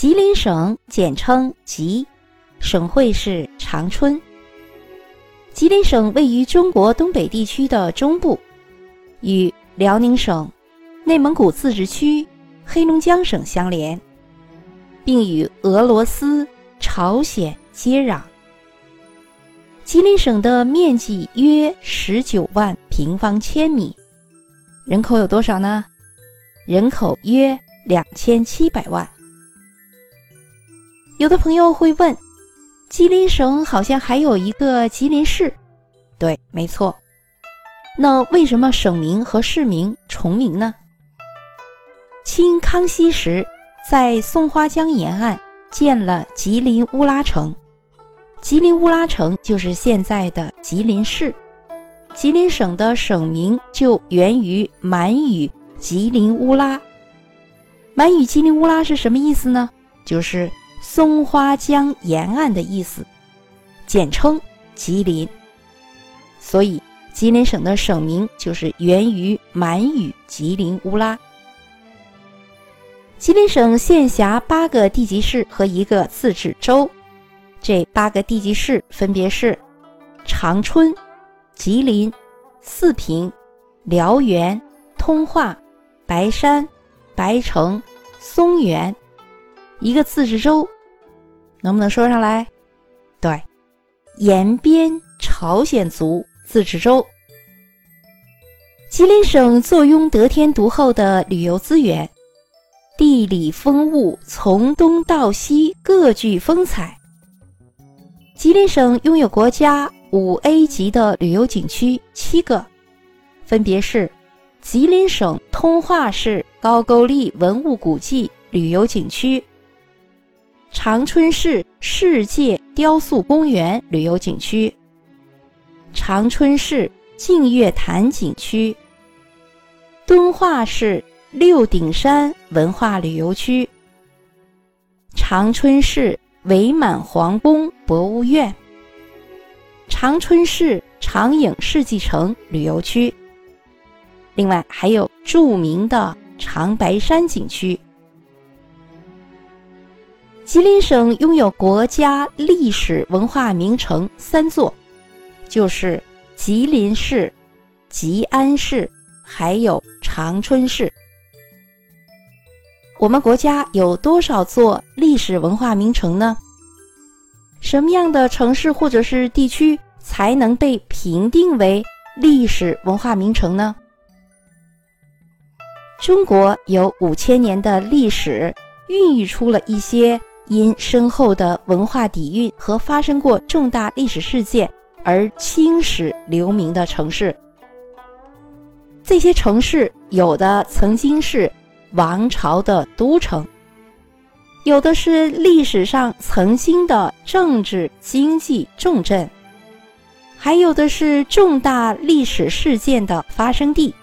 吉林省简称吉，省会是长春。吉林省位于中国东北地区的中部，与辽宁省、内蒙古自治区、黑龙江省相连，并与俄罗斯、朝鲜接壤。吉林省的面积约十九万平方千米，人口有多少呢？人口约两千七百万。有的朋友会问，吉林省好像还有一个吉林市，对，没错。那为什么省名和市名重名呢？清康熙时，在松花江沿岸建了吉林乌拉城，吉林乌拉城就是现在的吉林市。吉林省的省名就源于满语“吉林乌拉”。满语“吉林乌拉”是什么意思呢？就是。松花江沿岸的意思，简称吉林。所以，吉林省的省名就是源于满语“吉林乌拉”。吉林省县辖八个地级市和一个自治州，这八个地级市分别是长春、吉林、四平、辽源、通化、白山、白城、松原。一个自治州，能不能说上来？对，延边朝鲜族自治州。吉林省坐拥得天独厚的旅游资源，地理风物从东到西各具风采。吉林省拥有国家五 A 级的旅游景区七个，分别是吉林省通化市高句丽文物古迹旅游景区。长春市世界雕塑公园旅游景区、长春市净月潭景区、敦化市六顶山文化旅游区、长春市伪满皇宫博物院、长春市长影世纪城旅游区，另外还有著名的长白山景区。吉林省拥有国家历史文化名城三座，就是吉林市、吉安市，还有长春市。我们国家有多少座历史文化名城呢？什么样的城市或者是地区才能被评定为历史文化名城呢？中国有五千年的历史，孕育出了一些。因深厚的文化底蕴和发生过重大历史事件而青史留名的城市，这些城市有的曾经是王朝的都城，有的是历史上曾经的政治经济重镇，还有的是重大历史事件的发生地，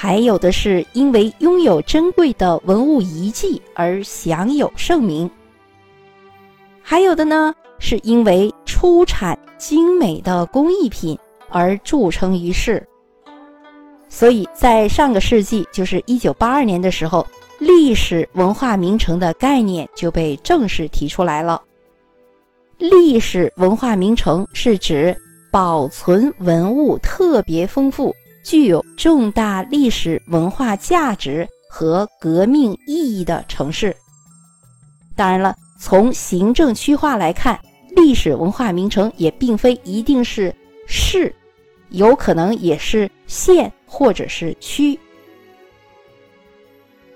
还有的是因为拥有珍贵的文物遗迹而享有盛名。还有的呢，是因为出产精美的工艺品而著称于世。所以在上个世纪，就是一九八二年的时候，历史文化名城的概念就被正式提出来了。历史文化名城是指保存文物特别丰富、具有重大历史文化价值和革命意义的城市。当然了。从行政区划来看，历史文化名城也并非一定是市，有可能也是县或者是区。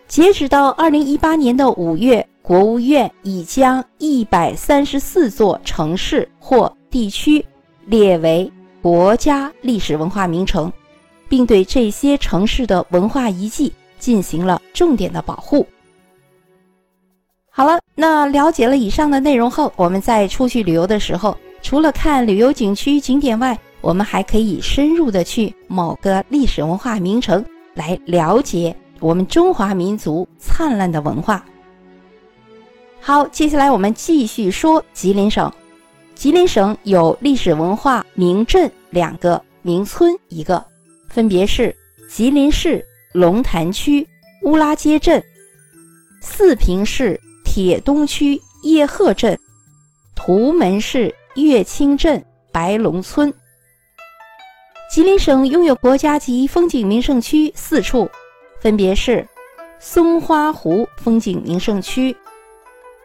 截止到二零一八年的五月，国务院已将一百三十四座城市或地区列为国家历史文化名城，并对这些城市的文化遗迹进行了重点的保护。好了，那了解了以上的内容后，我们在出去旅游的时候，除了看旅游景区景点外，我们还可以深入的去某个历史文化名城，来了解我们中华民族灿烂的文化。好，接下来我们继续说吉林省。吉林省有历史文化名镇两个，名村一个，分别是吉林市龙潭区乌拉街镇、四平市。铁东区叶赫镇、图门市乐清镇白龙村。吉林省拥有国家级风景名胜区四处，分别是松花湖风景名胜区、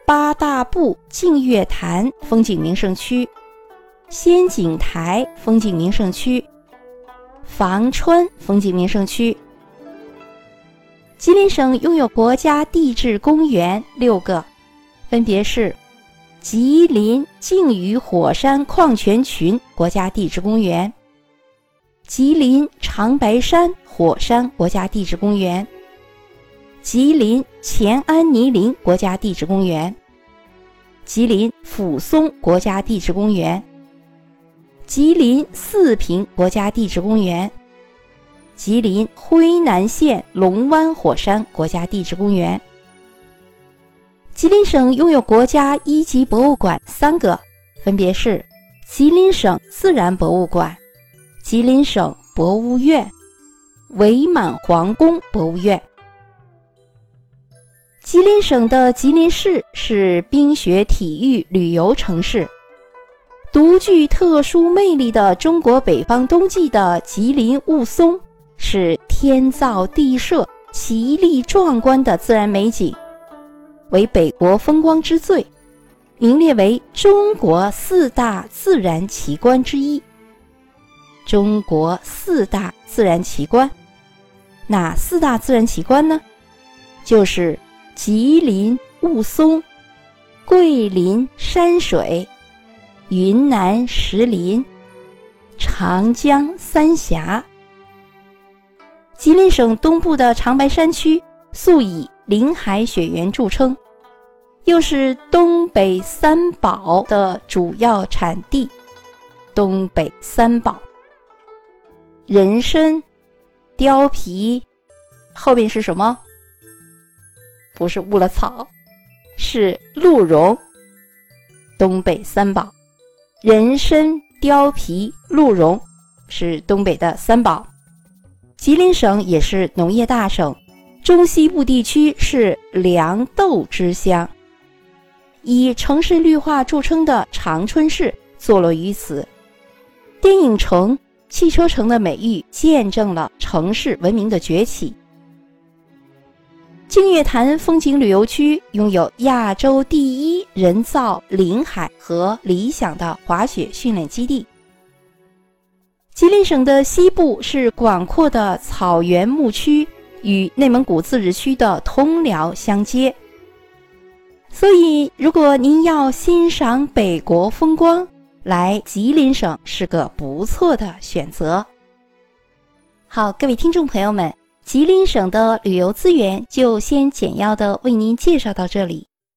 八大步净月潭风景名胜区、仙景台风景名胜区、房川风景名胜区。吉林省拥有国家地质公园六个，分别是吉林靖宇火山矿泉群国家地质公园。吉林长白山火山国家地质公园、吉林乾安泥林国家地质公园、吉林抚松国家地质公园、吉林四平国家地质公园、吉林辉南县龙湾火山国家地质公园。吉林省拥有国家一级博物馆三个，分别是吉林省自然博物馆。吉林省博物院、伪满皇宫博物院。吉林省的吉林市是冰雪体育旅游城市，独具特殊魅力的中国北方冬季的吉林雾凇是天造地设、奇丽壮观的自然美景，为北国风光之最，名列为中国四大自然奇观之一。中国四大自然奇观，哪四大自然奇观呢？就是吉林雾凇、桂林山水、云南石林、长江三峡。吉林省东部的长白山区素以林海雪原著称，又是东北三宝的主要产地。东北三宝。人参、貂皮，后面是什么？不是乌了草，是鹿茸。东北三宝，人参、貂皮、鹿茸是东北的三宝。吉林省也是农业大省，中西部地区是粮豆之乡。以城市绿化著称的长春市坐落于此，电影城。汽车城的美誉见证了城市文明的崛起。净月潭风景旅游区拥有亚洲第一人造林海和理想的滑雪训练基地。吉林省的西部是广阔的草原牧区，与内蒙古自治区的通辽相接。所以，如果您要欣赏北国风光，来吉林省是个不错的选择。好，各位听众朋友们，吉林省的旅游资源就先简要的为您介绍到这里。